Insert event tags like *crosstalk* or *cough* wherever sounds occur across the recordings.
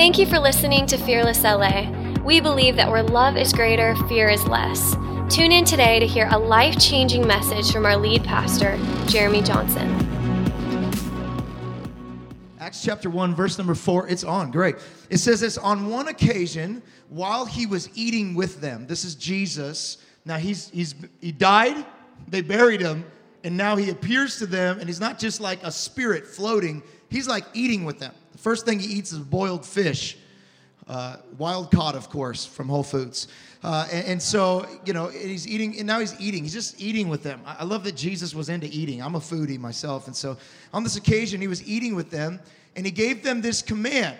Thank you for listening to Fearless LA. We believe that where love is greater, fear is less. Tune in today to hear a life changing message from our lead pastor, Jeremy Johnson. Acts chapter 1, verse number 4. It's on. Great. It says this on one occasion, while he was eating with them, this is Jesus. Now he's, he's he died, they buried him, and now he appears to them, and he's not just like a spirit floating, he's like eating with them. First thing he eats is boiled fish, uh, wild caught, of course, from Whole Foods. Uh, and, and, so, you know, he's eating, and now he's eating. He's just eating with them. I, I love that Jesus was into eating. I'm a foodie myself. And so on this occasion, he was eating with them, and he gave them this command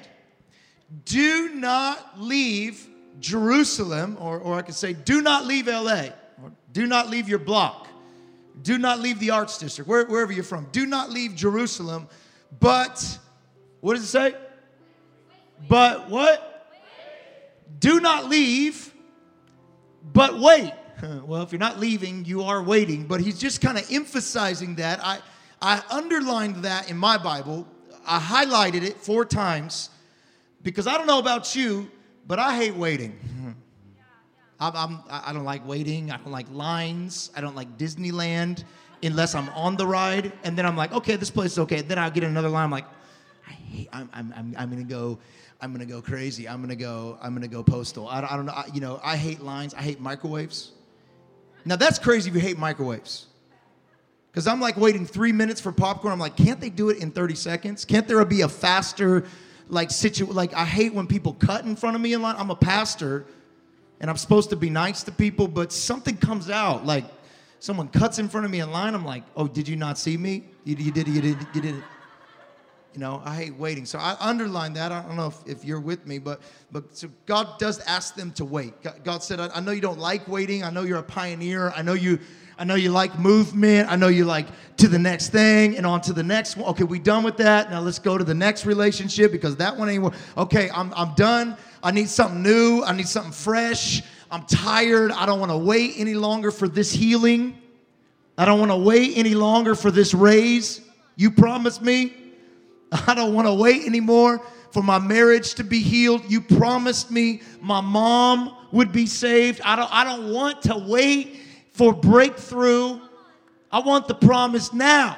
Do not leave Jerusalem, or, or I could say, do not leave LA, or do not leave your block. Do not leave the arts district, where, wherever you're from. Do not leave Jerusalem, but what does it say? But what? Do not leave, but wait. *laughs* Well, if you're not leaving, you are waiting. But he's just kind of emphasizing that. I, I underlined that in my Bible. I highlighted it four times because I don't know about you, but I hate waiting. *laughs* I'm, I'm, I don't like waiting. I don't like lines. I don't like Disneyland unless I'm on the ride. And then I'm like, okay, this place is okay. Then I'll get another line. I'm like, I hate, I'm, I'm, I'm, I'm gonna go, I'm gonna go crazy. I'm gonna go, I'm gonna go postal. I don't, I don't know. I, you know, I hate lines. I hate microwaves. Now that's crazy if you hate microwaves. Because I'm like waiting three minutes for popcorn. I'm like, can't they do it in 30 seconds? Can't there be a faster, like, situ? Like, I hate when people cut in front of me in line. I'm a pastor and I'm supposed to be nice to people, but something comes out like someone cuts in front of me in line. I'm like, oh, did you not see me? You, you did, you did, you did. You know, I hate waiting. So I underline that. I don't know if, if you're with me, but but so God does ask them to wait. God said, I, I know you don't like waiting. I know you're a pioneer. I know you I know you like movement. I know you like to the next thing and on to the next one. Okay, we done with that. Now let's go to the next relationship because that one ain't. Okay, I'm, I'm done. I need something new. I need something fresh. I'm tired. I don't want to wait any longer for this healing. I don't want to wait any longer for this raise. You promised me. I don't want to wait anymore for my marriage to be healed. You promised me my mom would be saved. I don't, I don't want to wait for breakthrough. I want the promise now.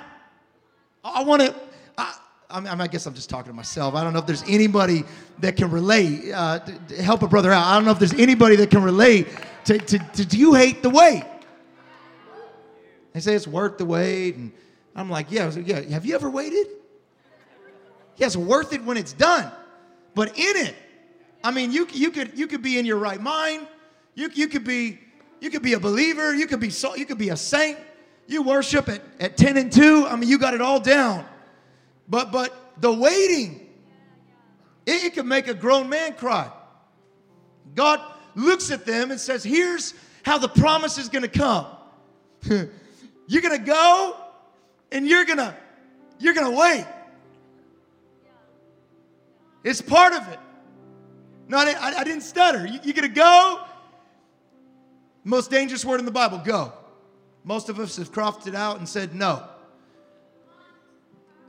I want to. I, I, guess I'm just talking to myself. I don't know if there's anybody that can relate. Uh, to, to help a brother out. I don't know if there's anybody that can relate to, to, to do you hate the wait? They say it's worth the wait, and I'm like, yeah, yeah. Have you ever waited? Yes, worth it when it's done, but in it, I mean, you you could you could be in your right mind. You you could be you could be a believer. You could be so, you could be a saint. You worship at, at 10 and 2. I mean, you got it all down. But but the waiting, it, it can make a grown man cry. God looks at them and says, Here's how the promise is gonna come. *laughs* you're gonna go and you're gonna you're gonna wait. It's part of it. No, I, I, I didn't stutter. You, you're gonna go most dangerous word in the Bible, go. Most of us have crossed it out and said no.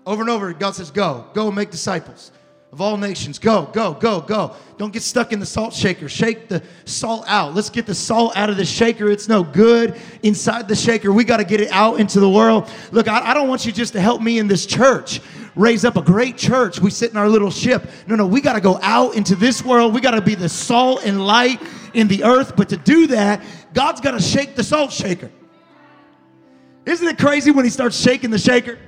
Over and over, God says, go. Go and make disciples of all nations. Go, go, go, go. Don't get stuck in the salt shaker. Shake the salt out. Let's get the salt out of the shaker. It's no good inside the shaker. We got to get it out into the world. Look, I, I don't want you just to help me in this church raise up a great church. We sit in our little ship. No, no, we got to go out into this world. We got to be the salt and light in the earth. But to do that, God's got to shake the salt shaker. Isn't it crazy when He starts shaking the shaker?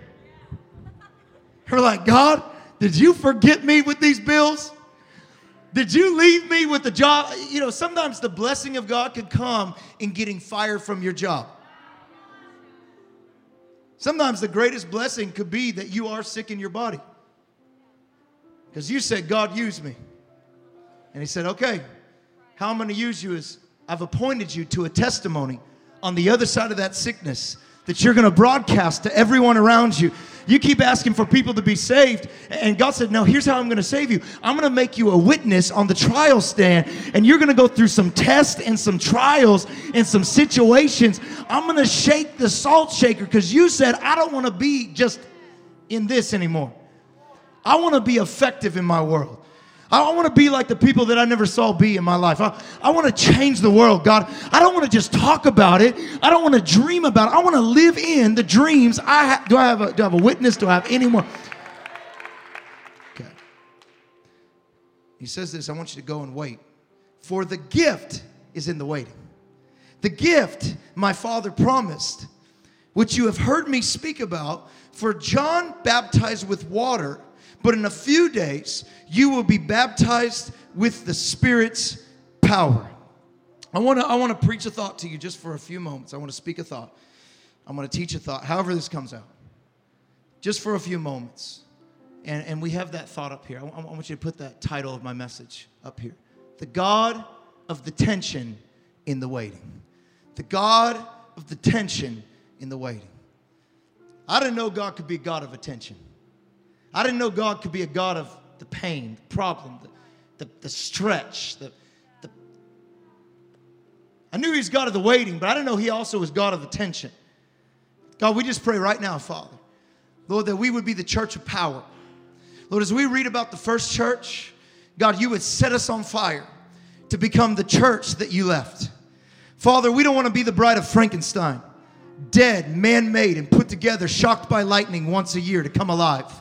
We're like, God, did you forget me with these bills? Did you leave me with the job? You know, sometimes the blessing of God can come in getting fired from your job. Sometimes the greatest blessing could be that you are sick in your body. Because you said, God, use me. And He said, okay, how I'm going to use you is I've appointed you to a testimony on the other side of that sickness that you're going to broadcast to everyone around you. You keep asking for people to be saved, and God said, No, here's how I'm going to save you. I'm going to make you a witness on the trial stand, and you're going to go through some tests and some trials and some situations. I'm going to shake the salt shaker because you said, I don't want to be just in this anymore. I want to be effective in my world. I want to be like the people that I never saw be in my life. I, I want to change the world, God. I don't want to just talk about it. I don't want to dream about it. I want to live in the dreams. I do I have a, do I have a witness? Do I have anyone? Okay. He says this. I want you to go and wait, for the gift is in the waiting. The gift my Father promised, which you have heard me speak about. For John baptized with water but in a few days, you will be baptized with the Spirit's power. I want to I want to preach a thought to you just for a few moments. I want to speak a thought. I'm going to teach a thought, however this comes out. Just for a few moments. And, and we have that thought up here. I, I want you to put that title of my message up here. The God of the tension in the waiting. The God of the tension in the waiting. I didn't know God could be God of attention. I didn't know God could be a God of the pain, the problem, the, the, the stretch, the, the. I knew He's God of the waiting, but I didn't know He also was God of the tension. God, we just pray right now, Father, Lord, that we would be the church of power. Lord, as we read about the first church, God, you would set us on fire to become the church that you left. Father, we don't want to be the bride of Frankenstein, dead, man made, and put together, shocked by lightning once a year to come alive.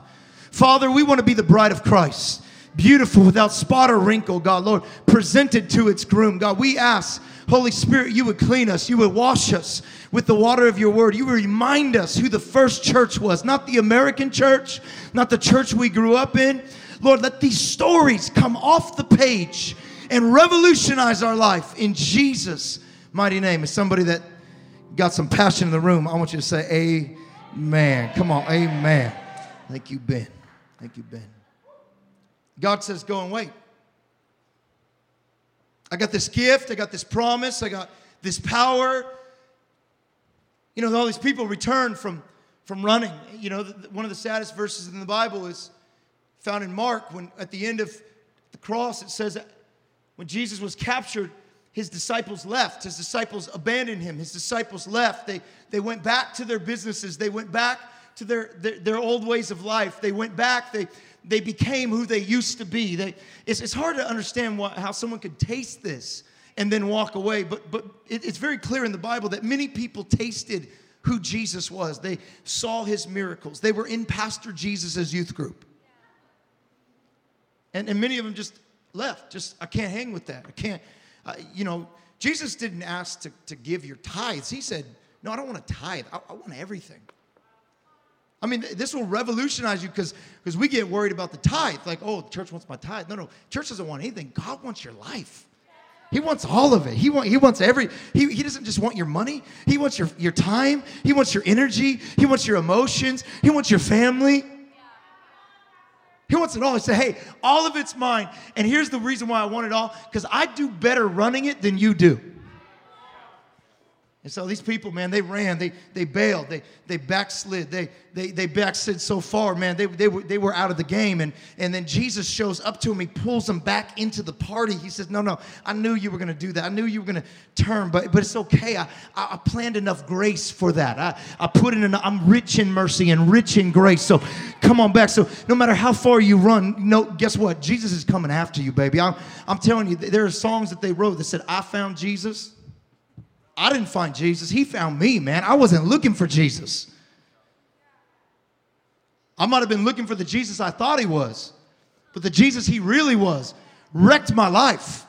Father, we want to be the bride of Christ, beautiful, without spot or wrinkle, God, Lord, presented to its groom. God, we ask, Holy Spirit, you would clean us, you would wash us with the water of your word. You would remind us who the first church was, not the American church, not the church we grew up in. Lord, let these stories come off the page and revolutionize our life in Jesus' mighty name. As somebody that got some passion in the room, I want you to say, Amen. Come on, Amen. Thank you, Ben. Thank you, Ben. God says, Go and wait. I got this gift, I got this promise, I got this power. You know, all these people return from, from running. You know, one of the saddest verses in the Bible is found in Mark when at the end of the cross it says that when Jesus was captured, his disciples left. His disciples abandoned him. His disciples left. They, they went back to their businesses. They went back to their, their, their, old ways of life. They went back, they, they became who they used to be. They, it's, it's hard to understand what, how someone could taste this and then walk away, but, but it, it's very clear in the Bible that many people tasted who Jesus was. They saw his miracles, they were in Pastor Jesus' youth group. And, and many of them just left. Just, I can't hang with that. I can't, uh, you know, Jesus didn't ask to, to give your tithes. He said, No, I don't want to tithe, I, I want everything. I mean, this will revolutionize you because because we get worried about the tithe. Like, oh, the church wants my tithe. No, no, church doesn't want anything. God wants your life. He wants all of it. He, want, he wants every, he, he doesn't just want your money. He wants your, your time. He wants your energy. He wants your emotions. He wants your family. He wants it all. He said, hey, all of it's mine. And here's the reason why I want it all because I do better running it than you do. And so these people, man, they ran, they, they bailed, they, they backslid, they, they, they backslid so far, man, they, they, were, they were out of the game. And, and then Jesus shows up to him, he pulls them back into the party. He says, No, no, I knew you were to do that. I knew you were to turn, but, but it's okay. I, I, planned enough grace for that. I, I put in, enough, I'm rich in mercy and rich in grace. So come on back. So no matter how far you run, no, guess what? Jesus is coming after you, baby. I'm, I'm telling you, there are songs that they wrote that said, I found Jesus. I didn't find Jesus. He found me, man. I wasn't looking for Jesus. I might have been looking for the Jesus I thought he was, but the Jesus he really was wrecked my life.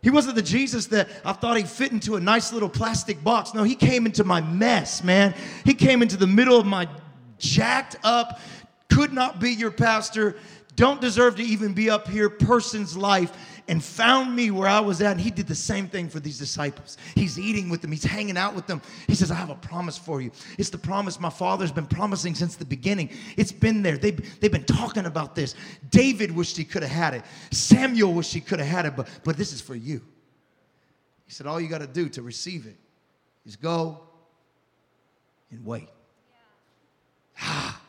He wasn't the Jesus that I thought he fit into a nice little plastic box. No, he came into my mess, man. He came into the middle of my jacked up, could not be your pastor, don't deserve to even be up here person's life and found me where I was at. And he did the same thing for these disciples. He's eating with them, he's hanging out with them. He says, I have a promise for you. It's the promise my father's been promising since the beginning. It's been there. They've, they've been talking about this. David wished he could have had it, Samuel wished he could have had it, but, but this is for you. He said, All you got to do to receive it is go and wait. Ah.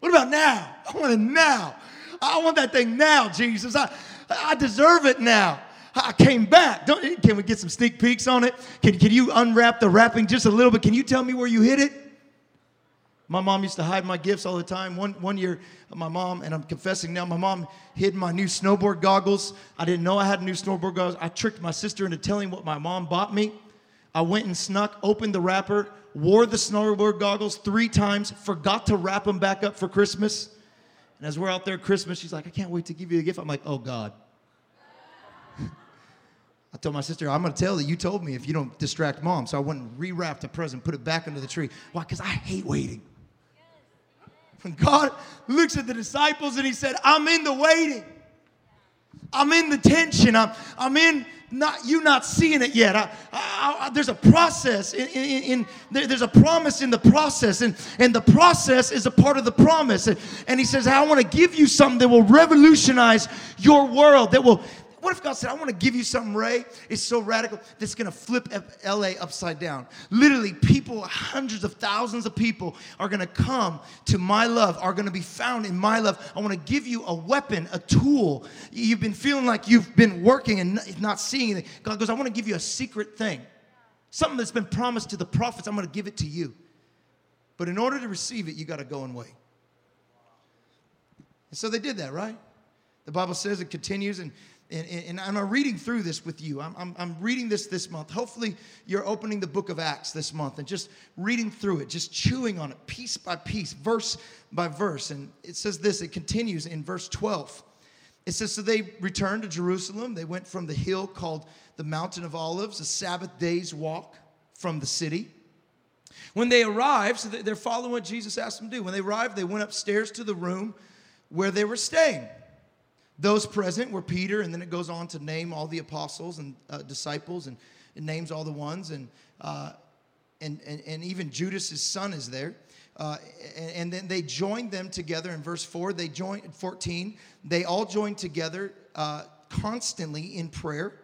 What about now? I want it now. I want that thing now, Jesus. I, I deserve it now. I came back. Don't, can we get some sneak peeks on it? Can, can you unwrap the wrapping just a little bit? Can you tell me where you hid it? My mom used to hide my gifts all the time. One, one year, my mom, and I'm confessing now, my mom hid my new snowboard goggles. I didn't know I had new snowboard goggles. I tricked my sister into telling what my mom bought me. I went and snuck, opened the wrapper, wore the snowboard goggles three times, forgot to wrap them back up for Christmas. And as we're out there Christmas, she's like, I can't wait to give you the gift. I'm like, oh God. *laughs* I told my sister, I'm going to tell that you told me if you don't distract mom. So I went and rewrapped the present, put it back under the tree. Why? Because I hate waiting. *laughs* When God looks at the disciples and he said, I'm in the waiting. I'm in the tension. I'm, I'm in not you not seeing it yet. I, I, I, there's a process in, in, in, there's a promise in the process, and, and the process is a part of the promise. And, and he says, I want to give you something that will revolutionize your world, that will what if God said, I want to give you something, Ray? It's so radical that's going to flip LA upside down. Literally, people, hundreds of thousands of people are going to come to my love, are going to be found in my love. I want to give you a weapon, a tool. You've been feeling like you've been working and not seeing anything. God goes, I want to give you a secret thing. Something that's been promised to the prophets, I'm going to give it to you. But in order to receive it, you got to go and wait. And so they did that, right? The Bible says it continues, and and, and, I'm reading through this with you. I'm, I'm, I'm, reading this this month. Hopefully, you're opening the book of Acts this month and just reading through it, just chewing on it piece by piece, verse by verse. And it says this, it continues in verse 12. It says, So they returned to Jerusalem. They went from the hill called the Mountain of Olives, a Sabbath day's walk from the city. When they arrived, so they're following what Jesus asked them to do. When they arrived, they went upstairs to the room where they were staying. Those present were Peter, and then it goes on to name all the apostles and uh, disciples, and it names all the ones, and, uh, and, and, and, even Judas's son is there. Uh, and, and, then they joined them together in verse 4. They joined, 14, they all joined together uh, constantly in prayer,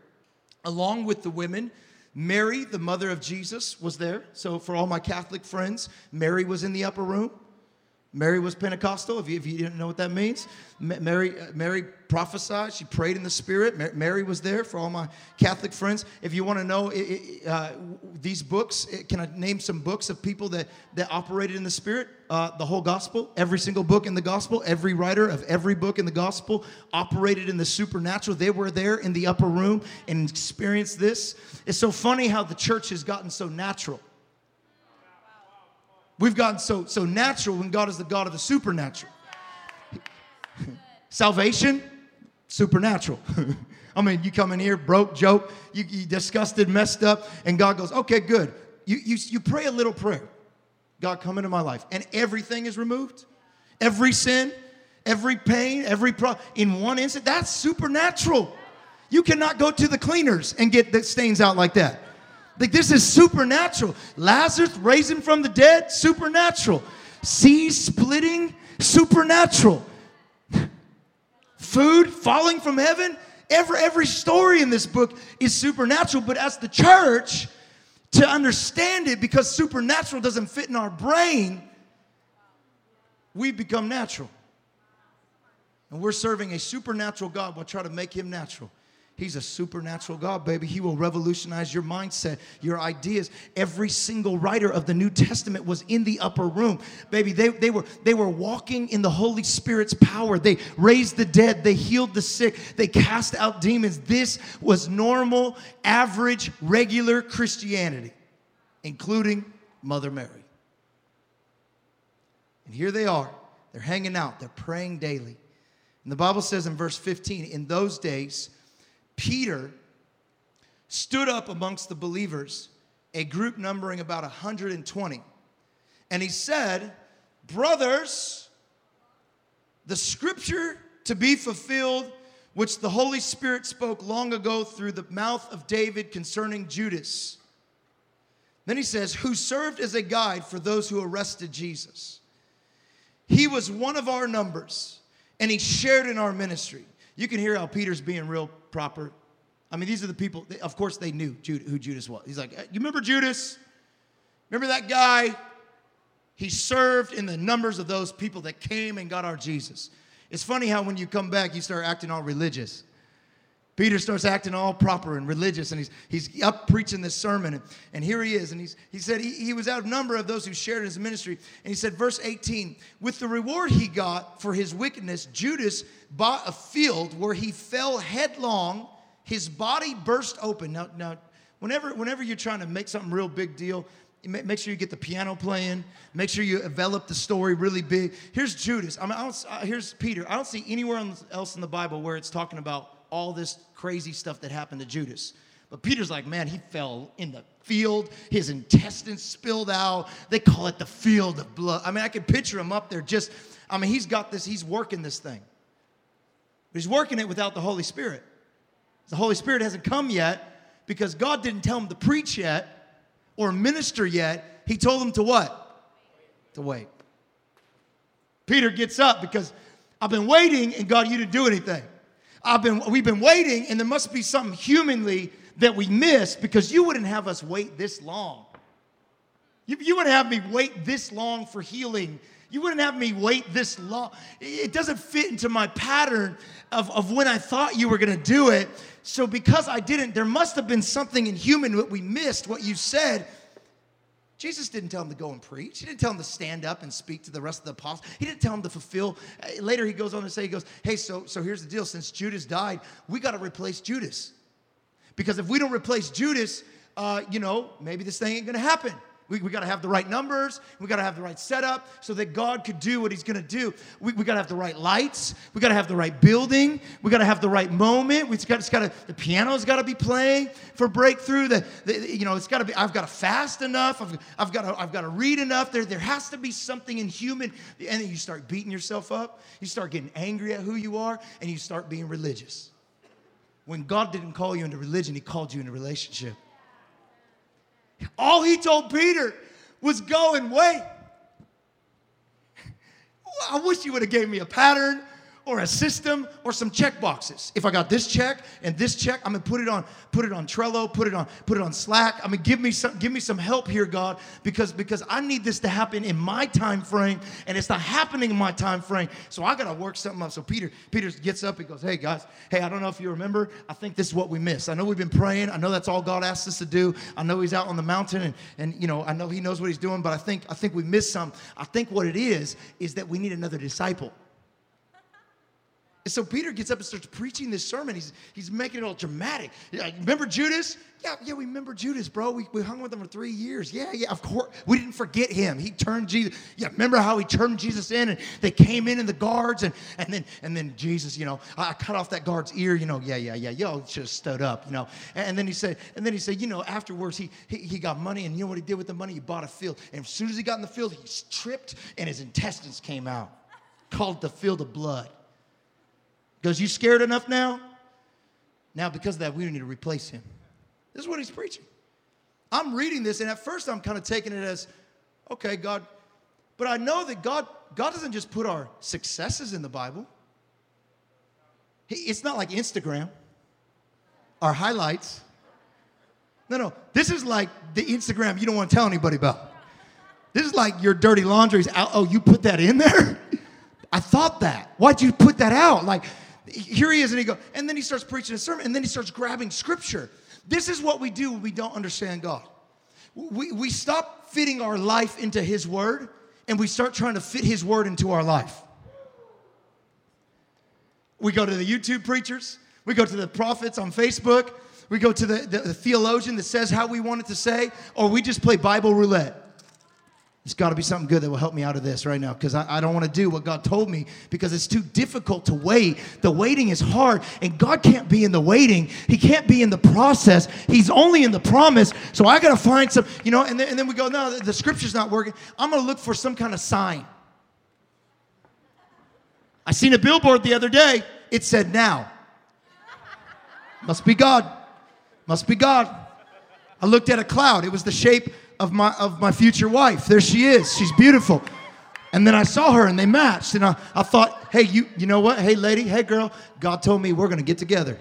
along with the women. Mary, the mother of Jesus, was there. So, for all my Catholic friends, Mary was in the upper room. Mary was Pentecostal, if you, if you didn't know what that means. Mary, uh, Mary prophesied, she prayed in the Spirit. Mary was there for all my Catholic friends. If you want to know it, it, uh, these books, it, can I name some books of people that, that operated in the Spirit? Uh, the whole gospel, every single book in the gospel, every writer of every book in the gospel operated in the supernatural. They were there in the upper room and experienced this. It's so funny how the church has gotten so natural. We've gotten so, so natural when God is the God of the supernatural. *laughs* Salvation, supernatural. *laughs* I mean, you come in here, broke, joke, you, you disgusted, messed up, and God goes, okay, good. You, you, you pray a little prayer. God, come into my life. And everything is removed. Every sin, every pain, every problem, in one instant. That's supernatural. You cannot go to the cleaners and get the stains out like that. Like this is supernatural. Lazarus raising from the dead, supernatural. Seas splitting, supernatural. Food falling from heaven. Every, every story in this book is supernatural, but as the church, to understand it, because supernatural doesn't fit in our brain, we become natural. And we're serving a supernatural God. We'll try to make him natural. He's a supernatural God, baby. He will revolutionize your mindset, your ideas. Every single writer of the New Testament was in the upper room. Baby, they, they, were, they were walking in the Holy Spirit's power. They raised the dead, they healed the sick, they cast out demons. This was normal, average, regular Christianity, including Mother Mary. And here they are. They're hanging out, they're praying daily. And the Bible says in verse 15, in those days, Peter stood up amongst the believers, a group numbering about 120, and he said, Brothers, the scripture to be fulfilled, which the Holy Spirit spoke long ago through the mouth of David concerning Judas. Then he says, Who served as a guide for those who arrested Jesus. He was one of our numbers, and he shared in our ministry. You can hear how Peter's being real proper. I mean, these are the people, they, of course, they knew who Judas was. He's like, You remember Judas? Remember that guy? He served in the numbers of those people that came and got our Jesus. It's funny how when you come back, you start acting all religious. Peter starts acting all proper and religious, and he's, he's up preaching this sermon. And, and here he is. And he's, he said he, he was out of number of those who shared his ministry. And he said, verse 18, with the reward he got for his wickedness, Judas bought a field where he fell headlong, his body burst open. Now, now whenever, whenever you're trying to make something real big deal, make sure you get the piano playing. Make sure you envelop the story really big. Here's Judas. I mean, I don't, uh, here's Peter. I don't see anywhere else in the Bible where it's talking about all this crazy stuff that happened to Judas. But Peter's like, man, he fell in the field. His intestines spilled out. They call it the field of blood. I mean, I can picture him up there just, I mean, he's got this, he's working this thing. But he's working it without the Holy Spirit. The Holy Spirit hasn't come yet because God didn't tell him to preach yet or minister yet. He told him to what? To wait. Peter gets up because I've been waiting and God, you didn't do anything. I've been, we've been waiting, and there must be something humanly that we missed because you wouldn't have us wait this long. You, you wouldn't have me wait this long for healing. You wouldn't have me wait this long. It doesn't fit into my pattern of, of when I thought you were going to do it. So, because I didn't, there must have been something in human that we missed, what you said. Jesus didn't tell him to go and preach. He didn't tell him to stand up and speak to the rest of the apostles. He didn't tell him to fulfill. Uh, later, he goes on to say, he goes, hey, so, so here's the deal. Since Judas died, we got to replace Judas. Because if we don't replace Judas, uh, you know, maybe this thing ain't going to happen. We, we got to have the right numbers. We got to have the right setup so that God could do what He's going to do. We, we got to have the right lights. We got to have the right building. We got to have the right moment. We it's got to, the piano's got to be playing for breakthrough. The, the, you know, it's got to be, I've got to fast enough. I've, I've, got to, I've got to read enough. There, there has to be something in human. And then you start beating yourself up. You start getting angry at who you are, and you start being religious. When God didn't call you into religion, He called you into relationship. All he told Peter was go and wait. *laughs* I wish you would have gave me a pattern or a system or some check boxes. If I got this check and this check, I'm gonna put it on, put it on Trello, put it on, put it on Slack. I'm gonna give me some, give me some help here, God, because because I need this to happen in my time frame, and it's not happening in my time frame. So I gotta work something up. So Peter, Peter gets up, he goes, Hey guys, hey, I don't know if you remember, I think this is what we missed. I know we've been praying, I know that's all God asked us to do. I know he's out on the mountain and and you know, I know he knows what he's doing, but I think I think we missed some. I think what it is is that we need another disciple. And so Peter gets up and starts preaching this sermon. He's, he's making it all dramatic. Remember Judas? Yeah, yeah, we remember Judas, bro. We, we hung with him for three years. Yeah, yeah, of course. We didn't forget him. He turned Jesus. Yeah, remember how he turned Jesus in and they came in in the guards and, and then and then Jesus, you know, I cut off that guard's ear, you know, yeah, yeah, yeah, should have stood up, you know. And, and then he said, and then he said, you know, afterwards he, he he got money and you know what he did with the money? He bought a field. And as soon as he got in the field, he tripped and his intestines came out. Called the field of blood. Because you scared enough now? Now, because of that, we don't need to replace him. This is what he's preaching. I'm reading this, and at first I'm kind of taking it as, okay, God, but I know that God, God doesn't just put our successes in the Bible. He, it's not like Instagram, our highlights. No, no, this is like the Instagram you don't want to tell anybody about. This is like your dirty laundry's out. Oh, you put that in there? *laughs* I thought that. Why'd you put that out? Like, here he is, and he go, and then he starts preaching a sermon, and then he starts grabbing scripture. This is what we do when we don't understand God. We, we stop fitting our life into his word, and we start trying to fit his word into our life. We go to the YouTube preachers, we go to the prophets on Facebook, we go to the, the, the theologian that says how we want it to say, or we just play Bible roulette. It's got to be something good that will help me out of this right now because I, I, don't want to do what God told me because it's too difficult to wait. The waiting is hard, and God can't be in the waiting. He can't be in the process. He's only in the promise. So I got to find some, you know, and then, and then we go, no, the, the scripture's not working. I'm going to look for some kind of sign. I seen a billboard the other day. It said now. Must be God. Must be God. I looked at a cloud. It was the shape of my of my future wife. There she is. She's beautiful. And then I saw her and they matched. And I, I thought, hey, you you know what? Hey lady, hey girl, God told me we're gonna get together.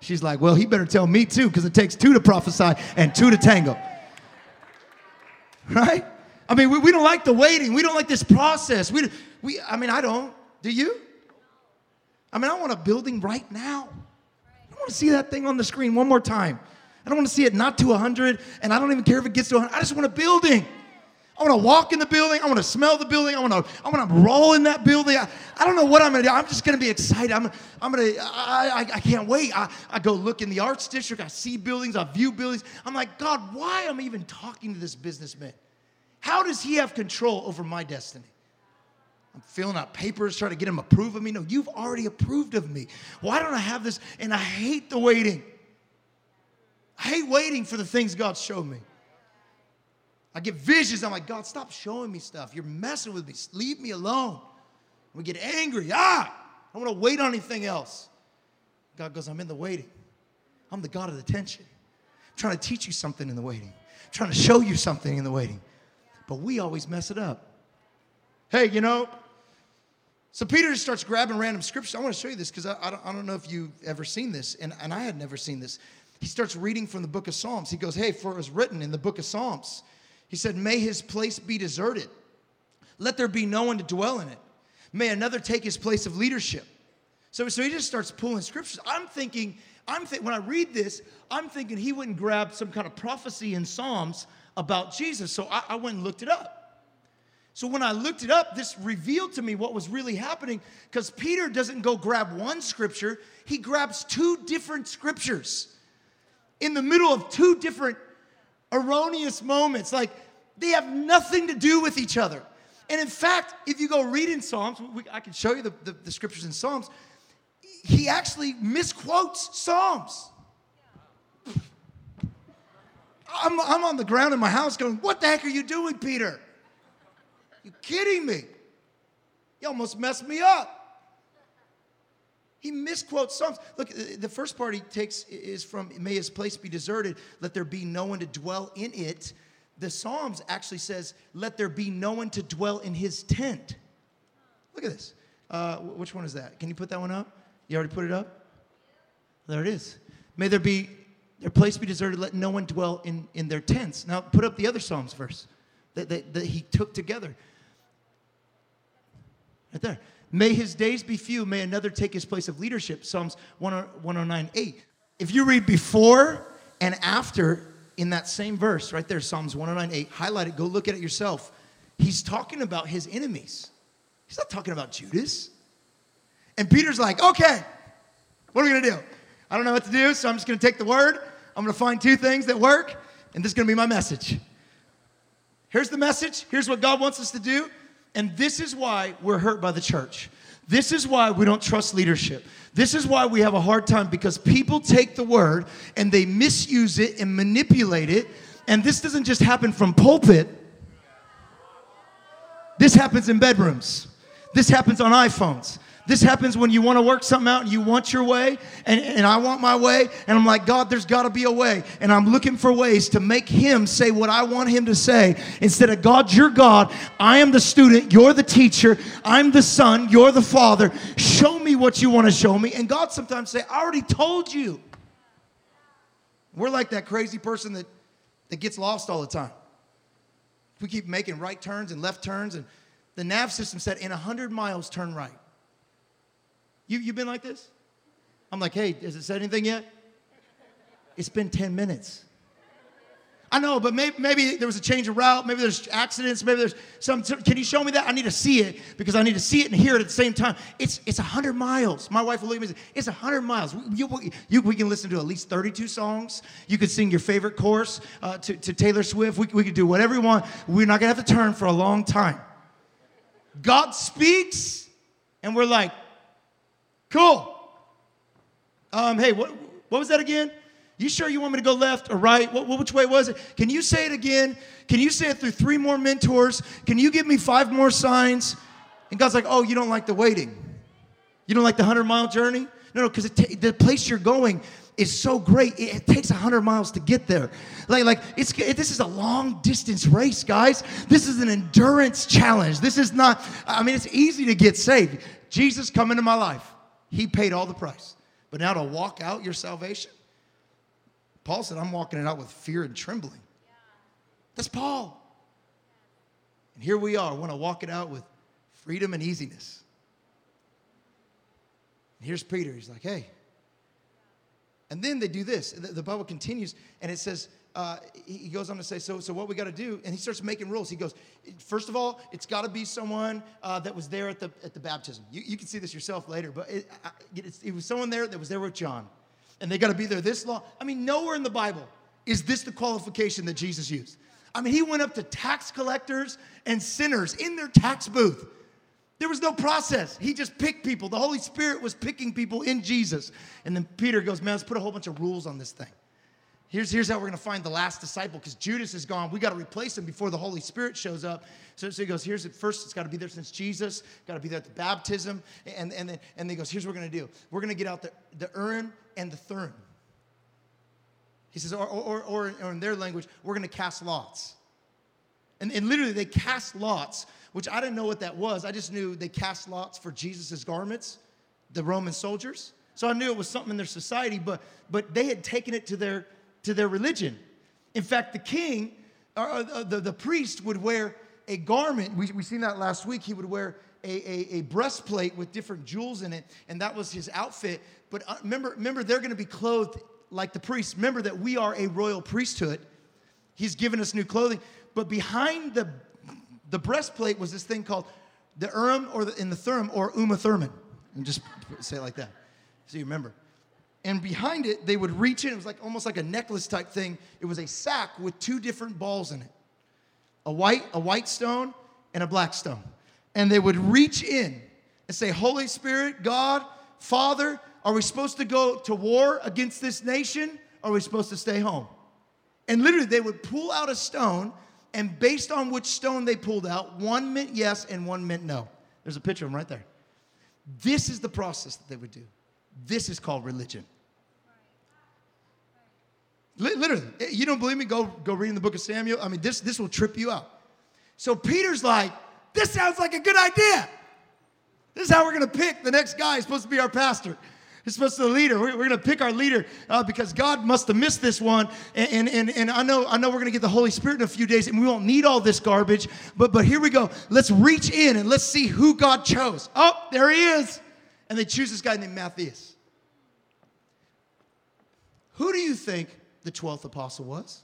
She's like, well, he better tell me too, because it takes two to prophesy and two to tango. Right? I mean, we, we don't like the waiting. We don't like this process. We, we, I mean, I don't. Do you? I mean, I want a building right now. I want to see that thing on the screen one more time. I don't want to see it not to 100, and I don't even care if it gets to 100. I just want a building. I want to walk in the building. I want to smell the building. I want to, I want to roll in that building. I, I don't know what I'm going to do. I'm just going to be excited. I'm, I'm going to, I, I, I can't wait. I, I go look in the arts district. I see buildings. I view buildings. I'm like, God, why am I even talking to this businessman? How does he have control over my destiny? I'm filling out papers, trying to get him approved of me. No, you've already approved of me. Why don't I have this? And I hate the waiting. I hate waiting for the things God showed me. I get visions. I'm like, God, stop showing me stuff. You're messing with me. Leave me alone. We get angry. Ah, I don't want to wait on anything else. God goes, I'm in the waiting. I'm the God of the tension. I'm trying to teach you something in the waiting. I'm trying to show you something in the waiting. But we always mess it up. Hey, you know, so Peter just starts grabbing random scriptures. I want to show you this because I, I, don't, I don't know if you've ever seen this, and, and I had never seen this. He starts reading from the book of Psalms. He goes, Hey, for it was written in the book of Psalms he said, May his place be deserted. Let there be no one to dwell in it. May another take his place of leadership. So, so he just starts pulling scriptures. I'm thinking, I'm th- when I read this, I'm thinking he wouldn't grab some kind of prophecy in Psalms about Jesus. So I, I went and looked it up. So when I looked it up, this revealed to me what was really happening because Peter doesn't go grab one scripture, he grabs two different scriptures in the middle of two different erroneous moments. Like they have nothing to do with each other. And in fact, if you go read in Psalms, we, I can show you the, the, the scriptures in Psalms, he actually misquotes Psalms. I'm, I'm on the ground in my house going, What the heck are you doing, Peter? You kidding me? You almost messed me up. He misquotes Psalms. Look, the first part he takes is from, May his place be deserted, let there be no one to dwell in it the Psalms actually says, Let there be no one to dwell in his tent. Look at this. Uh, which one is that? Can you put that one up? You already put it up? There it is. May there be their place be deserted, let no one dwell in, in their tents. Now put up the other Psalms verse that, that, that he took together. Right there. May his days be few, may another take his place of leadership. Psalms 109 8. If you read before and after in that same verse right there, Psalms 109 8, highlight it, go look at it yourself. He's talking about his enemies. He's not talking about Judas. And Peter's like, okay, what are we gonna do? I don't know what to do, so I'm just gonna take the word. I'm gonna find two things that work, and this is gonna be my message. Here's the message. Here's what God wants us to do. And this is why we're hurt by the church. This is why we don't trust leadership. This is why we have a hard time because people take the word and they misuse it and manipulate it. And this doesn't just happen from pulpit, this happens in bedrooms, this happens on iPhones. This happens when you want to work something out and you want your way, and, and I want my way, and I'm like, God, there's got to be a way. And I'm looking for ways to make Him say what I want Him to say instead of, God, you're God, I am the student, you're the teacher, I'm the son, you're the father. Show me what you want to show me. And God sometimes say, I already told you. We're like that crazy person that, that gets lost all the time. We keep making right turns and left turns, and the nav system said, in 100 miles, turn right. You, you been like this? I'm like, hey, has it said anything yet? It's been 10 minutes. I know, but maybe, maybe there was a change of route. Maybe there's accidents. Maybe there's some. Can you show me that? I need to see it because I need to see it and hear it at the same time. It's it's 100 miles. My wife will look at me and say, It's 100 miles. You, you, we can listen to at least 32 songs. You could sing your favorite chorus uh, to, to Taylor Swift. We, we could do whatever we want. We're not going to have to turn for a long time. God speaks, and we're like, Cool. Um, hey, what, what was that again? You sure you want me to go left or right? What, which way was it? Can you say it again? Can you say it through three more mentors? Can you give me five more signs? And God's like, oh, you don't like the waiting. You don't like the 100 mile journey? No, no, because the place you're going is so great. It, it takes 100 miles to get there. Like, like it's, it, this is a long distance race, guys. This is an endurance challenge. This is not, I mean, it's easy to get saved. Jesus, come into my life. He paid all the price. But now to walk out your salvation, Paul said, I'm walking it out with fear and trembling. That's Paul. And here we are, want to walk it out with freedom and easiness. And here's Peter. He's like, hey, And then they do this. The Bible continues, and it says, uh, he goes on to say, so, so what we got to do, and he starts making rules. He goes, first of all, it's got to be someone uh, that was there at the, at the baptism. You, you can see this yourself later, but it, it was someone there that was there with John. And they got to be there this long. I mean, nowhere in the Bible is this the qualification that Jesus used. I mean, he went up to tax collectors and sinners in their tax booth. There was no process. He just picked people. The Holy Spirit was picking people in Jesus. And then Peter goes, Man, let's put a whole bunch of rules on this thing. Here's, here's how we're going to find the last disciple because Judas is gone. We got to replace him before the Holy Spirit shows up. So, so he goes, here's it first, it's got to be there since Jesus, got to be there at the baptism. And, and, then, and he goes, here's what we're going to do. We're going to get out the, the Urim and the Thummim. He says, or, or, or, or in their language, we're going to cast lots. And, and literally, they cast lots, which I didn't know what that was. I just knew they cast lots for Jesus' garments, the Roman soldiers. So I knew it was something in their society, but, but they had taken it to their, to their religion. In fact, the king, or uh, the, the priest, would wear a garment. We, we seen that last week. He would wear a, a, a, breastplate with different jewels in it, and that was his outfit. But uh, remember, remember, they're going to be clothed like the priests. Remember that we are a royal priesthood. He's given us new clothing. But behind the, the breastplate was this thing called the Urim or the, in the Thummim or Uma Thurman. And just say it like that so you remember. And behind it, they would reach in. It was like almost like a necklace type thing. It was a sack with two different balls in it a white, a white stone and a black stone. And they would reach in and say, Holy Spirit, God, Father, are we supposed to go to war against this nation are we supposed to stay home? And literally, they would pull out a stone, and based on which stone they pulled out, one meant yes and one meant no. There's a picture of them right there. This is the process that they would do. This is called religion. Literally, eh, you don't believe me? Go, go read in the book of Samuel. I mean, this, this will trip you out. So Peter's like, this sounds like a good idea. This is how we're going to pick the next guy who's supposed to be our pastor. He's supposed to be the leader. We're, we're going to pick our leader uh, because God must have missed this one. And, and, and I know, I know we're going to get the Holy Spirit in a few days and we won't need all this garbage. But, but here we go. Let's reach in and let's see who God chose. Oh, there he is. And they choose this guy named Matthias. Who do you think the 12th apostle was?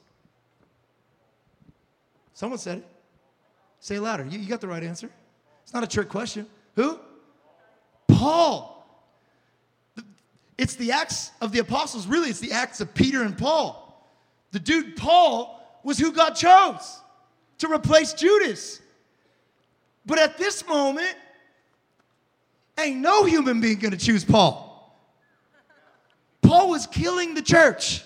Someone said it. Say it louder. You, you got the right answer. It's not a trick question. Who? Paul. It's the Acts of the Apostles. Really, it's the Acts of Peter and Paul. The dude, Paul, was who God chose to replace Judas. But at this moment, ain't no human being gonna choose Paul. Paul was killing the church,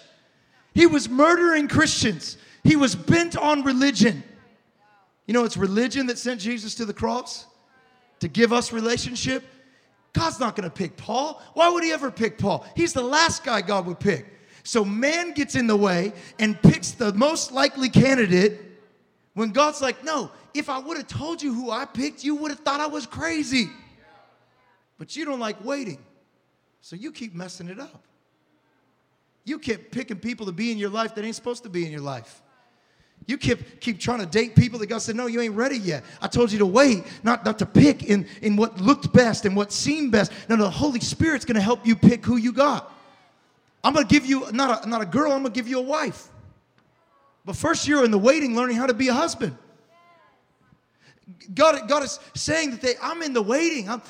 he was murdering Christians, he was bent on religion. You know, it's religion that sent Jesus to the cross to give us relationship. God's not going to pick Paul. Why would he ever pick Paul? He's the last guy God would pick. So man gets in the way and picks the most likely candidate when God's like, no, if I would have told you who I picked, you would have thought I was crazy. But you don't like waiting. So you keep messing it up. You keep picking people to be in your life that ain't supposed to be in your life. You keep, keep trying to date people that God said, No, you ain't ready yet. I told you to wait, not, not to pick in, in what looked best and what seemed best. No, no, the Holy Spirit's gonna help you pick who you got. I'm gonna give you not a, not a girl, I'm gonna give you a wife. But first, you're in the waiting, learning how to be a husband. God, God is saying that they, I'm in the waiting, I'm,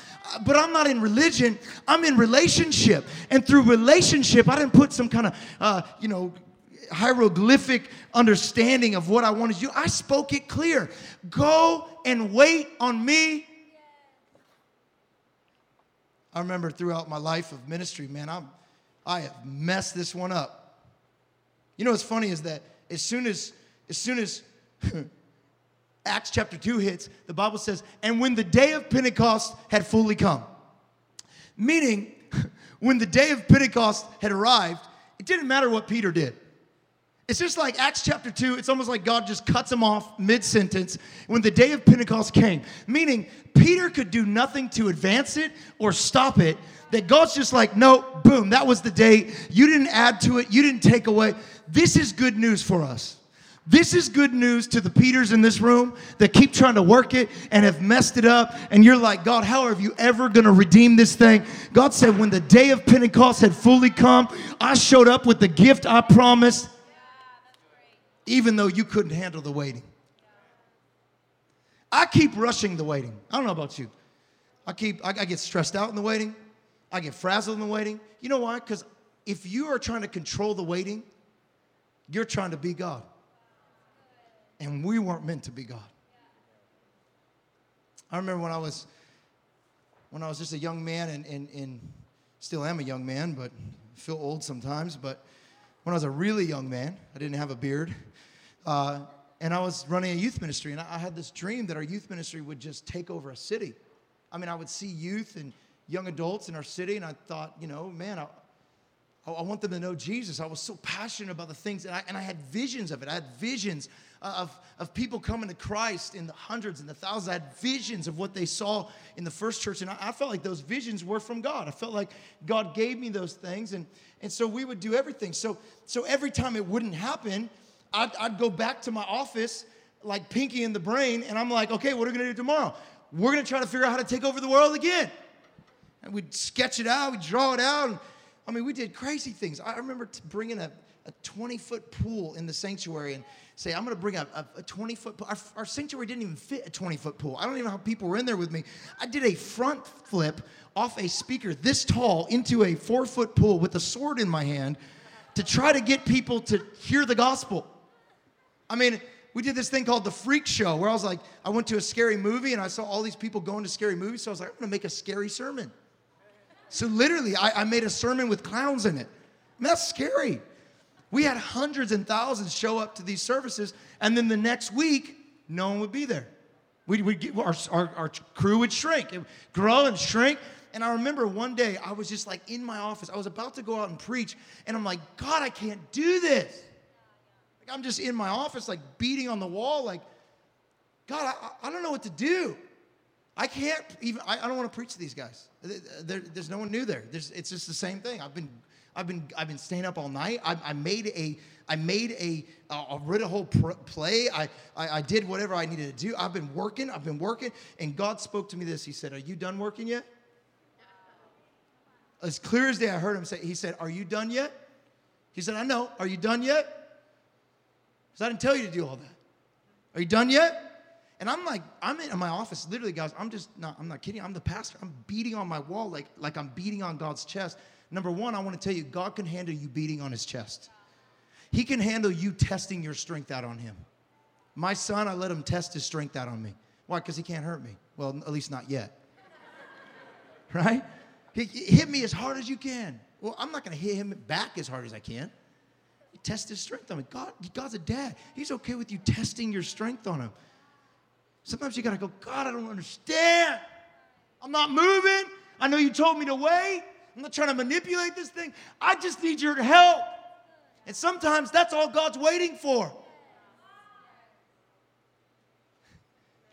but I'm not in religion. I'm in relationship, and through relationship, I didn't put some kind of, uh, you know, hieroglyphic understanding of what I wanted you. I spoke it clear. Go and wait on me. I remember throughout my life of ministry, man, I'm, I have messed this one up. You know what's funny is that as soon as, as soon as *laughs* Acts chapter 2 hits, the Bible says, and when the day of Pentecost had fully come, meaning *laughs* when the day of Pentecost had arrived, it didn't matter what Peter did. It's just like Acts chapter 2, it's almost like God just cuts him off mid sentence when the day of Pentecost came. Meaning, Peter could do nothing to advance it or stop it. That God's just like, no, boom, that was the day. You didn't add to it, you didn't take away. This is good news for us. This is good news to the Peters in this room that keep trying to work it and have messed it up. And you're like, God, how are you ever going to redeem this thing? God said, when the day of Pentecost had fully come, I showed up with the gift I promised, even though you couldn't handle the waiting. I keep rushing the waiting. I don't know about you. I keep, I, I get stressed out in the waiting. I get frazzled in the waiting. You know why? Because if you are trying to control the waiting, you're trying to be God. And we weren't meant to be God. I remember when I was when I was just a young man and, and, and still am a young man, but feel old sometimes. But when I was a really young man, I didn't have a beard. Uh, and I was running a youth ministry, and I had this dream that our youth ministry would just take over a city. I mean, I would see youth and young adults in our city, and I thought, you know, man, I, I want them to know Jesus. I was so passionate about the things, I, and I had visions of it. I had visions of, of people coming to Christ in the hundreds and the thousands. I had visions of what they saw in the first church, and I, I felt like those visions were from God. I felt like God gave me those things, and, and so we would do everything. So, so every time it wouldn't happen, I'd, I'd go back to my office like Pinky and the Brain, and I'm like, okay, what are we gonna do tomorrow? We're gonna try to figure out how to take over the world again. And we'd sketch it out, we'd draw it out. And, I mean, we did crazy things. I remember bringing a, a 20 foot pool in the sanctuary and say, I'm going to bring a, a, a 20 foot pool. Our, our, sanctuary didn't even fit a 20 foot pool. I don't even know how people were in there with me. I did a front flip off a speaker this tall into a four foot pool with a sword in my hand to try to get people to hear the gospel. I mean, we did this thing called the freak show where I was like, I went to a scary movie and I saw all these people going to scary movies. So I was like, I'm going to make a scary sermon. So literally, I, I made a sermon with clowns in it. I mean, that's scary. We had hundreds and thousands show up to these services, and then the next week, no one would be there. We'd, we'd get, our, our, our crew would shrink, it would grow and shrink. And I remember one day I was just like in my office. I was about to go out and preach, and I'm like, God, I can't do this. Like I'm just in my office, like beating on the wall, like, God, I, I don't know what to do. I can't even, I, I don't want to preach to these guys. There, there's no one new there. There's, it's just the same thing. I've been, I've been, I've been staying up all night. I, I made a, I made a, I read a whole pr- play. I, I, I did whatever I needed to do. I've been working. I've been working. And God spoke to me this. He said, "Are you done working yet?" As clear as day, I heard him say. He said, "Are you done yet?" He said, "I know. Are you done yet?" Because I didn't tell you to do all that. Are you done yet? And I'm like, I'm in my office, literally, guys. I'm just not, I'm not kidding. I'm the pastor. I'm beating on my wall like, like I'm beating on God's chest. Number one, I want to tell you, God can handle you beating on his chest. He can handle you testing your strength out on him. My son, I let him test his strength out on me. Why? Because he can't hurt me. Well, at least not yet. *laughs* right? He, Hit me as hard as you can. Well, I'm not going to hit him back as hard as I can. Test his strength on me. God, God's a dad. He's okay with you testing your strength on him. Sometimes you got to go, God, I don't understand. I'm not moving. I know you told me to wait. I'm not trying to manipulate this thing. I just need your help. And sometimes that's all God's waiting for.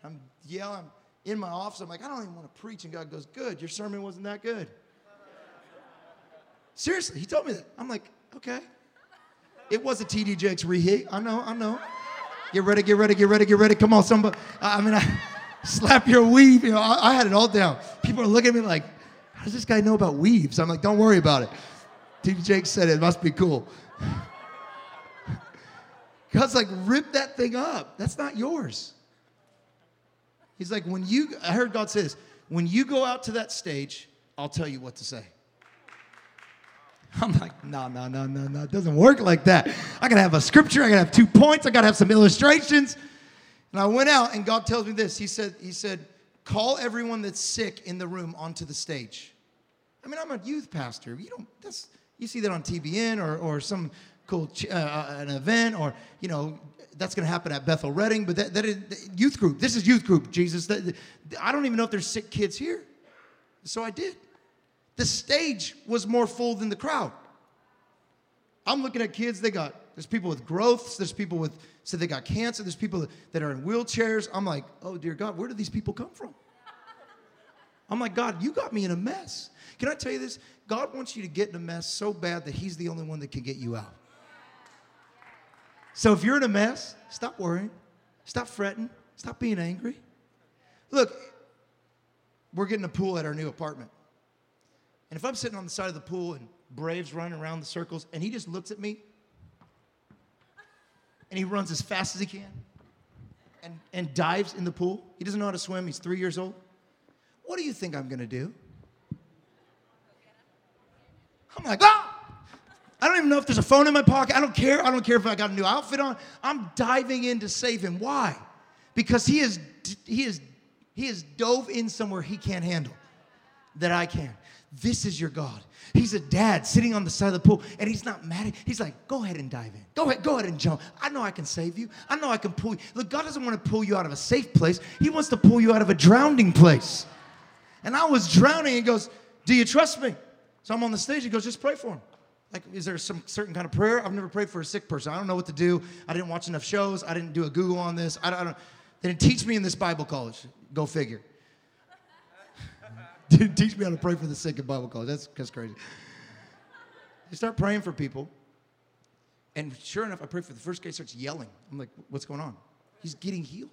I'm yelling in my office. I'm like, I don't even want to preach. And God goes, Good. Your sermon wasn't that good. Seriously, He told me that. I'm like, Okay. It was a TD Jakes reheat. I know, I know. Get ready, get ready, get ready, get ready. Come on, somebody. I mean, I, *laughs* slap your weave. You know, I, I, had it all down. People are looking at me like, how does this guy know about weaves? I'm like, don't worry about it. TD Jake said it. it must be cool. *laughs* God's like, rip that thing up. That's not yours. He's like, when you, I heard God say this, when you go out to that stage, I'll tell you what to say. *laughs* I'm like, no, no, no, no, no. It doesn't work like that. I gotta have a scripture. I gotta have two points. I gotta have some illustrations. And I went out, and God tells me this. He said, He said, call everyone that's sick in the room onto the stage. I mean, I'm a youth pastor. You don't. That's you see that on TBN or or some cool uh, uh, an event or you know that's going to happen at Bethel Redding. But that, that is youth group. This is youth group. Jesus. That, I don't even know if there's sick kids here. So I did. The stage was more full than the crowd. I'm looking at kids, they got, there's people with growths, there's people with, so they got cancer, there's people that are in wheelchairs. I'm like, oh dear God, where do these people come from? I'm like, God, you got me in a mess. Can I tell you this? God wants you to get in a mess so bad that He's the only one that can get you out. So if you're in a mess, stop worrying, stop fretting, stop being angry. Look, we're getting a pool at our new apartment. And if I'm sitting on the side of the pool and Brave's running around the circles and he just looks at me and he runs as fast as he can and, and dives in the pool, he doesn't know how to swim, he's three years old. What do you think I'm gonna do? I'm like, ah! I don't even know if there's a phone in my pocket. I don't care. I don't care if I got a new outfit on. I'm diving in to save him. Why? Because he is he is he is dove in somewhere he can't handle that I can. This is your God. He's a dad sitting on the side of the pool and he's not mad. He's like, go ahead and dive in. Go ahead, go ahead and jump. I know I can save you. I know I can pull you. Look, God doesn't want to pull you out of a safe place. He wants to pull you out of a drowning place. And I was drowning. He goes, Do you trust me? So I'm on the stage. He goes, Just pray for him. Like, is there some certain kind of prayer? I've never prayed for a sick person. I don't know what to do. I didn't watch enough shows. I didn't do a Google on this. I don't, I don't they didn't teach me in this Bible college. Go figure. *laughs* didn't teach me how to pray for the sick in Bible college. That's, that's crazy. You start praying for people, and sure enough, I pray for the first guy starts yelling. I'm like, what's going on? He's getting healed.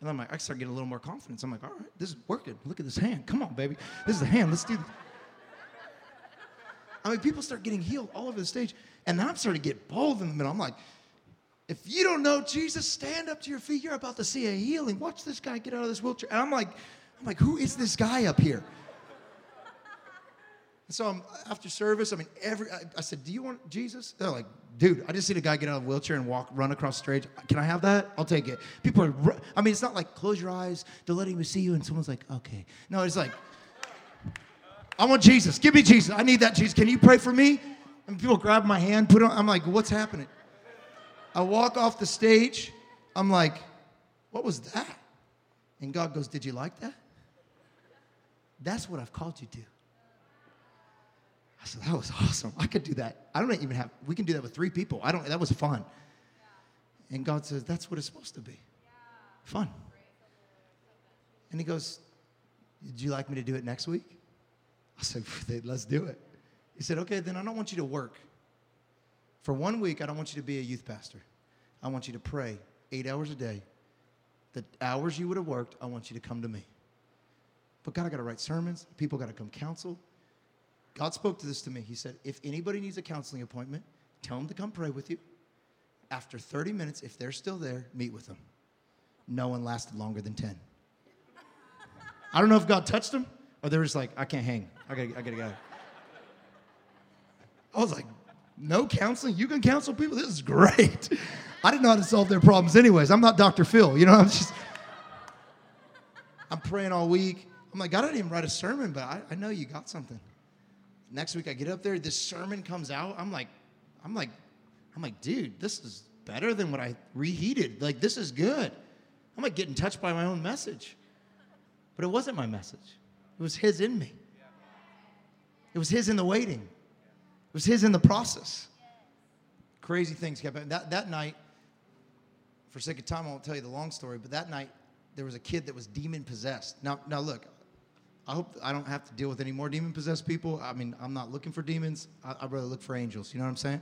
And I'm like, I start getting a little more confidence. I'm like, all right, this is working. Look at this hand. Come on, baby. This is the hand. Let's do this. I mean, people start getting healed all over the stage. And I'm starting to get bold in the middle. I'm like, if you don't know Jesus, stand up to your feet. You're about to see a healing. Watch this guy get out of this wheelchair. And I'm like, I'm like, who is this guy up here? And so I'm, after service, I mean, every I, I, said, "Do you want Jesus?" They're like, "Dude, I just seen a guy get out of a wheelchair and walk, run across the stage. Can I have that? I'll take it." People are, I mean, it's not like close your eyes, to letting me see you, and someone's like, "Okay." No, it's like, I want Jesus. Give me Jesus. I need that Jesus. Can you pray for me? And people grab my hand, put on. I'm like, what's happening? I walk off the stage. I'm like, what was that? And God goes, Did you like that? That's what I've called you to. I said, that was awesome. I could do that. I don't even have, we can do that with three people. I don't, that was fun. And God says, that's what it's supposed to be. Fun. And he goes, Would you like me to do it next week? I said, *laughs* let's do it. He said, okay, then I don't want you to work. For one week, I don't want you to be a youth pastor. I want you to pray eight hours a day. The hours you would have worked, I want you to come to me. But God, I got to write sermons. People got to come counsel. God spoke to this to me. He said, if anybody needs a counseling appointment, tell them to come pray with you. After 30 minutes, if they're still there, meet with them. No one lasted longer than 10. I don't know if God touched them or they were just like, I can't hang. I gotta, I gotta go. I was like, no counseling? You can counsel people? This is great. I didn't know how to solve their problems anyways. I'm not Dr. Phil, you know, I'm just, I'm praying all week. I'm like, God, I didn't even write a sermon, but I, I know you got something next week I get up there, this sermon comes out. I'm like, I'm like, I'm like, dude, this is better than what I reheated. Like, this is good. I'm like getting touched by my own message. But it wasn't my message. It was his in me. It was his in the waiting. It was his in the process. Crazy things kept happening. That, that night, for sake of time, I won't tell you the long story, but that night, there was a kid that was demon possessed. Now, now look, I hope I don't have to deal with any more demon possessed people. I mean, I'm not looking for demons. I, would rather look for angels. You know what I'm saying?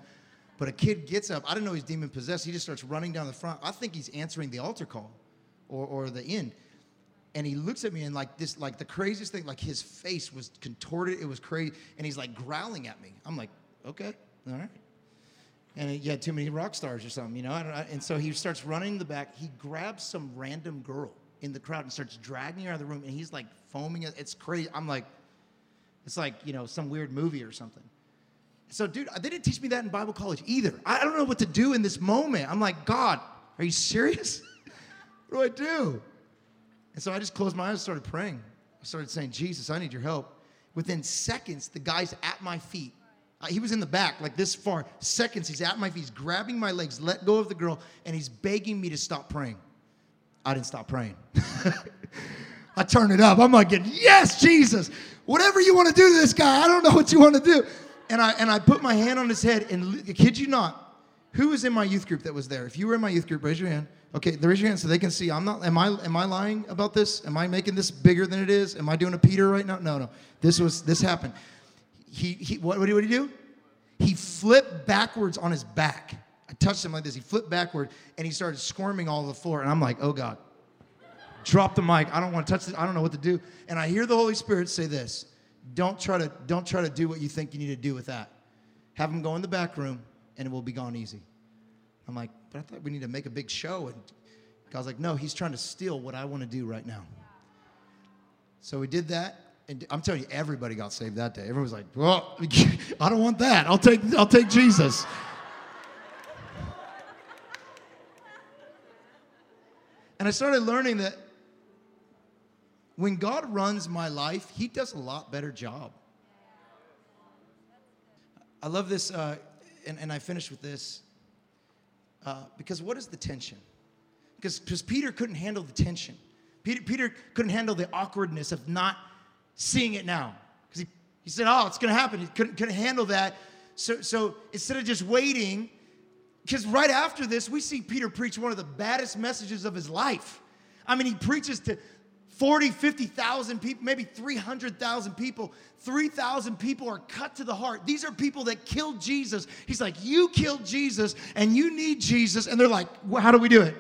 But a kid gets up. I didn't know he's demon possessed. He just starts running down the front. I think he's answering the altar call or, or the end. And he looks at me and like this, like the craziest thing, like his face was contorted. It was crazy. And he's like growling at me. I'm like, okay, all right. And uh, he had too many rock stars or something, you know? And so he starts running in the back. He grabs some random girl in the crowd and starts dragging her out of the room. And he's like foaming. It's crazy. I'm like, it's like, you know, some weird movie or something. So, dude, they didn't teach me that in Bible college either. I don't know what to do in this moment. I'm like, God, are you serious? *laughs* what do I do? And so I just closed my eyes and started praying. I started saying, Jesus, I need your help. Within seconds, the guy's at my feet. Uh, he was in the back, like this far. Seconds, he's at my feet. He's grabbing my legs, let go of the girl, and he's begging me to stop praying. I didn't stop praying. *laughs* I turn it up. I'm like, yes, Jesus, whatever you want to do to this guy, I don't know what you want to do. And I and I put my hand on his head, and kid you not, who was in my youth group that was there? If you were in my youth group, raise your hand. Okay, raise your hand so they can see. I'm not. Am I? Am I lying about this? Am I making this bigger than it is? Am I doing a Peter right now? No, no. This was. This happened. He. he what, what did he do? He flipped backwards on his back I touched him like this. He flipped backward and he started squirming all over the floor. And I'm like, oh God. Drop the mic. I don't want to touch this. I don't know what to do. And I hear the Holy Spirit say this. Don't try to don't try to do what you think you need to do with that. Have him go in the back room and it will be gone easy. I'm like, but I thought we need to make a big show. And God's like, no, he's trying to steal what I want to do right now. So we did that. And I'm telling you, everybody got saved that day. Everyone was like, well, *laughs* I don't want that. I'll take, I'll take Jesus. And I started learning that when God runs my life, He does a lot better job. I love this, uh, and, and I finish with this, uh, because what is the tension? Because, Peter couldn't handle the tension. Peter, Peter couldn't handle the awkwardness of not seeing it now. Because he, he said, Oh, it's going to happen. He couldn't, couldn't handle that. So, so instead of just waiting, because right after this, we see Peter preach one of the baddest messages of his life. I mean, he preaches to 40, 50,000 people, maybe 300,000 people. 3,000 people are cut to the heart. These are people that killed Jesus. He's like, You killed Jesus and you need Jesus. And they're like, well, How do we do it?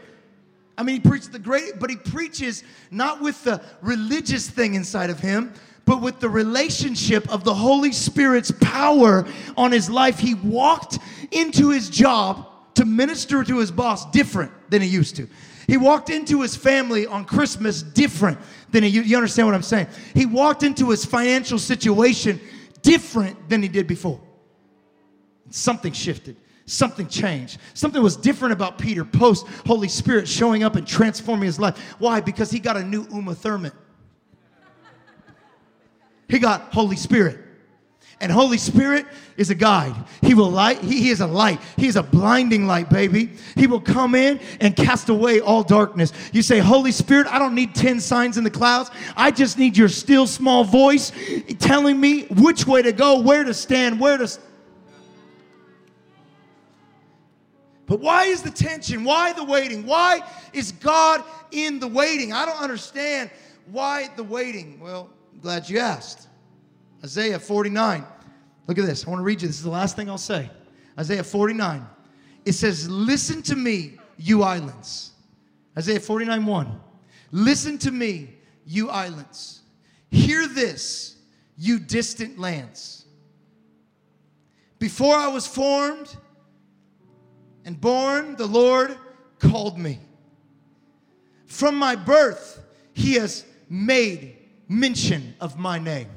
I mean, he preaches the great, but he preaches not with the religious thing inside of him, but with the relationship of the Holy Spirit's power on his life. He walked into his job to minister to his boss different than he used to. He walked into his family on Christmas different than he, you understand what I'm saying? He walked into his financial situation different than he did before. Something shifted. Something changed. Something was different about Peter post Holy Spirit showing up and transforming his life. Why? Because he got a new Uma Thurman. He got Holy Spirit. And Holy Spirit is a guide. He will light, he, he is a light. He is a blinding light, baby. He will come in and cast away all darkness. You say, Holy Spirit, I don't need 10 signs in the clouds. I just need your still small voice telling me which way to go, where to stand, where to. But why is the tension? Why the waiting? Why is God in the waiting? I don't understand why the waiting. Well, I'm glad you asked. Isaiah 49. Look at this. I want to read you. This is the last thing I'll say. Isaiah 49. It says, Listen to me, you islands. Isaiah 49 1. Listen to me, you islands. Hear this, you distant lands. Before I was formed and born, the Lord called me. From my birth, He has made mention of my name.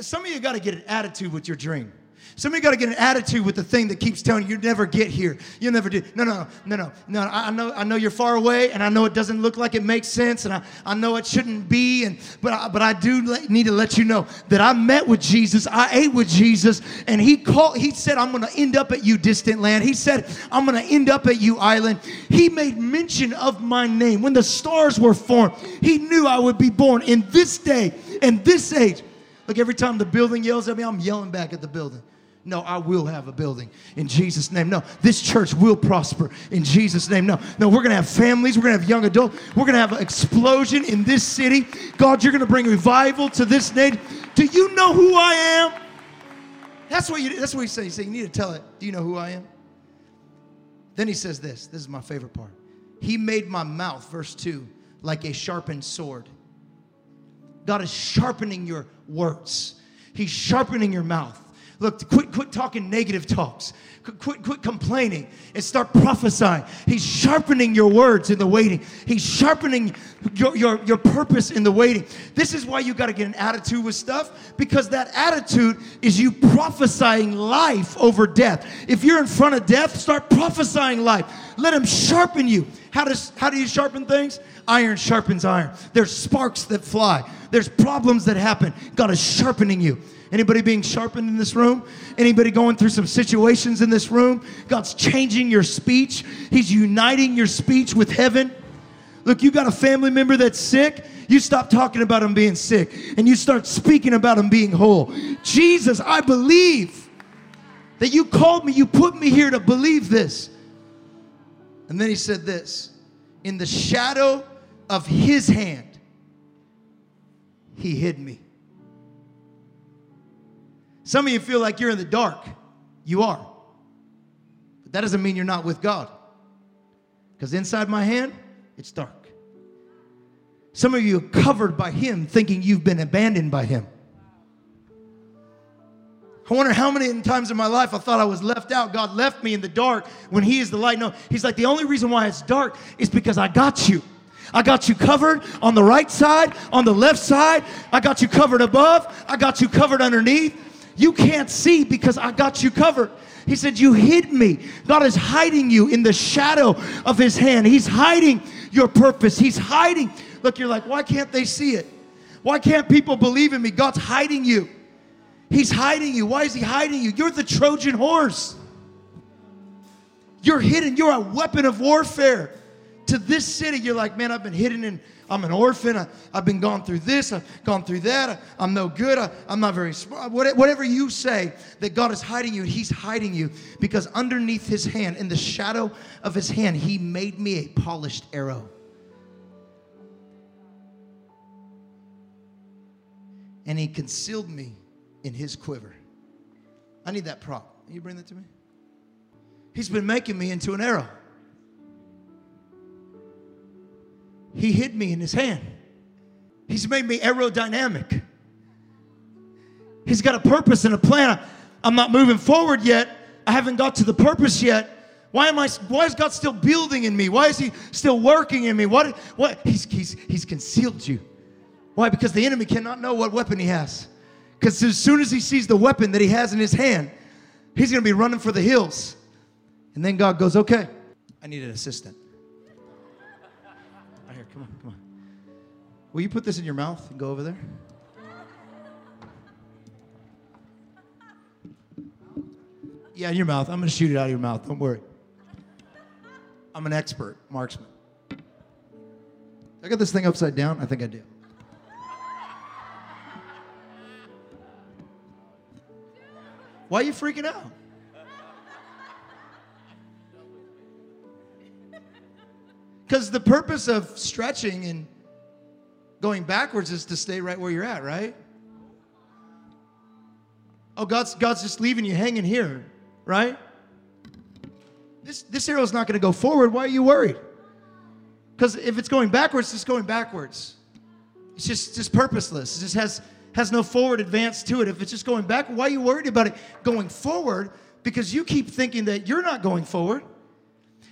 Some of you got to get an attitude with your dream. Some of you got to get an attitude with the thing that keeps telling you you never get here. You'll never do. No, no, no, no, no. I know, I know you're far away, and I know it doesn't look like it makes sense, and I, I know it shouldn't be. And but I, but I do need to let you know that I met with Jesus. I ate with Jesus, and He called. He said, "I'm going to end up at you, distant land." He said, "I'm going to end up at you, island." He made mention of my name when the stars were formed. He knew I would be born in this day and this age. Look, every time the building yells at me, I'm yelling back at the building. No, I will have a building in Jesus' name. No, this church will prosper in Jesus' name. No, no, we're gonna have families, we're gonna have young adults, we're gonna have an explosion in this city. God, you're gonna bring revival to this nation. Do you know who I am? That's what you that's what he says. He said, You need to tell it. Do you know who I am? Then he says this. This is my favorite part. He made my mouth, verse 2, like a sharpened sword. God is sharpening your words. He's sharpening your mouth. Look, quit, quit talking negative talks. Quit, quit complaining and start prophesying. He's sharpening your words in the waiting. He's sharpening your, your, your purpose in the waiting. This is why you got to get an attitude with stuff because that attitude is you prophesying life over death. If you're in front of death, start prophesying life. Let him sharpen you. How does how do you sharpen things? Iron sharpens iron. There's sparks that fly. There's problems that happen. God is sharpening you. Anybody being sharpened in this room? Anybody going through some situations in this room? God's changing your speech. He's uniting your speech with heaven. Look, you got a family member that's sick. You stop talking about him being sick and you start speaking about him being whole. Jesus, I believe that you called me, you put me here to believe this. And then he said this in the shadow of his hand, he hid me. Some of you feel like you're in the dark. You are. But that doesn't mean you're not with God. Because inside my hand, it's dark. Some of you are covered by Him thinking you've been abandoned by Him. I wonder how many times in my life I thought I was left out. God left me in the dark when He is the light. No, He's like, the only reason why it's dark is because I got you. I got you covered on the right side, on the left side. I got you covered above. I got you covered underneath. You can't see because I got you covered. He said, You hid me. God is hiding you in the shadow of His hand. He's hiding your purpose. He's hiding. Look, you're like, Why can't they see it? Why can't people believe in me? God's hiding you. He's hiding you. Why is He hiding you? You're the Trojan horse. You're hidden. You're a weapon of warfare to this city, you're like, man, I've been hidden and I'm an orphan. I, have been gone through this. I've gone through that. I, am no good. I, am not very smart. Whatever you say that God is hiding you, He's hiding you because underneath His hand, in the shadow of His hand, He made me a polished arrow. And He concealed me in His quiver. I need that prop. Can you bring that to me? He's been making me into an arrow. He hid me in his hand. He's made me aerodynamic. He's got a purpose and a plan. I'm not moving forward yet. I haven't got to the purpose yet. Why am I? Why is God still building in me? Why is He still working in me? What? What? He's He's He's concealed you. Why? Because the enemy cannot know what weapon he has. Because as soon as he sees the weapon that he has in his hand, he's going to be running for the hills. And then God goes, "Okay, I need an assistant." Come on, come on. Will you put this in your mouth and go over there? Yeah, in your mouth. I'm going to shoot it out of your mouth. Don't worry. I'm an expert marksman. I got this thing upside down. I think I do. Why are you freaking out? Because the purpose of stretching and going backwards is to stay right where you're at, right? Oh, God's, God's just leaving you hanging here, right? This, this arrow's not going to go forward. Why are you worried? Because if it's going backwards, it's going backwards. It's just, just purposeless. It just has, has no forward advance to it. If it's just going back, why are you worried about it going forward? Because you keep thinking that you're not going forward.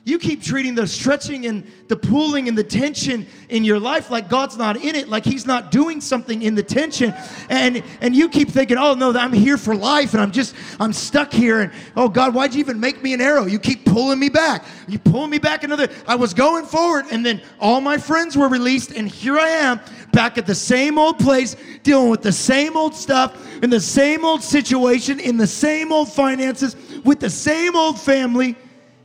You keep treating the stretching and the pulling and the tension in your life like God's not in it, like He's not doing something in the tension. And, and you keep thinking, oh no, I'm here for life and I'm just, I'm stuck here. And oh God, why'd you even make me an arrow? You keep pulling me back. You pull me back another. I was going forward and then all my friends were released and here I am back at the same old place, dealing with the same old stuff, in the same old situation, in the same old finances, with the same old family.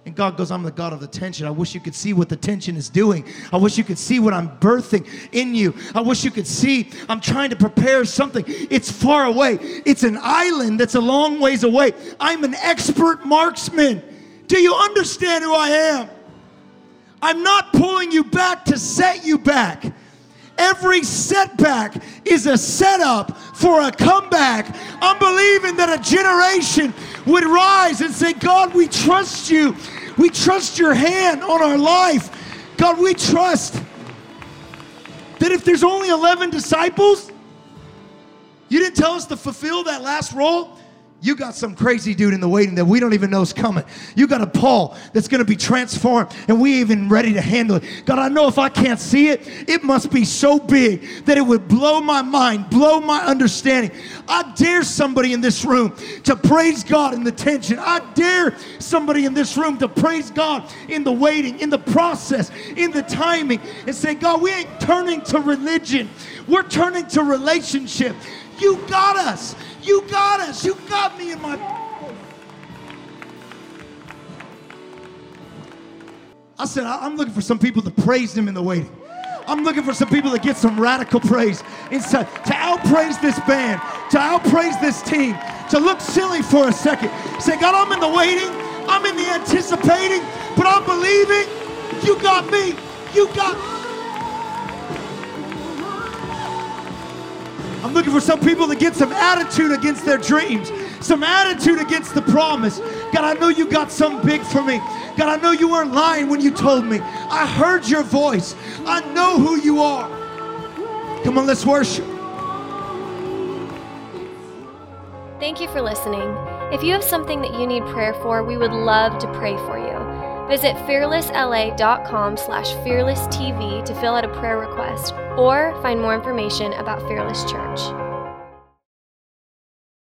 And God goes, I'm the God of the tension. I wish you could see what the tension is doing. I wish you could see what I'm birthing in you. I wish you could see I'm trying to prepare something. It's far away, it's an island that's a long ways away. I'm an expert marksman. Do you understand who I am? I'm not pulling you back to set you back. Every setback is a setup for a comeback. I'm believing that a generation would rise and say, God, we trust you. We trust your hand on our life. God, we trust that if there's only 11 disciples, you didn't tell us to fulfill that last role. You got some crazy dude in the waiting that we don't even know is coming. You got a Paul that's going to be transformed and we even ready to handle it. God, I know if I can't see it, it must be so big that it would blow my mind, blow my understanding. I dare somebody in this room to praise God in the tension. I dare somebody in this room to praise God in the waiting, in the process, in the timing, and say, God, we ain't turning to religion. We're turning to relationship. You got us. You got us. You got me in my. I said, I'm looking for some people to praise him in the waiting. I'm looking for some people to get some radical praise inside, to outpraise this band, to outpraise this team, to look silly for a second. Say, God, I'm in the waiting, I'm in the anticipating, but I'm believing. You got me. You got I'm looking for some people to get some attitude against their dreams, some attitude against the promise. God, I know you got something big for me. God, I know you weren't lying when you told me. I heard your voice. I know who you are. Come on, let's worship. Thank you for listening. If you have something that you need prayer for, we would love to pray for you. Visit fearlessla.com slash fearlesstv to fill out a prayer request or find more information about Fearless Church.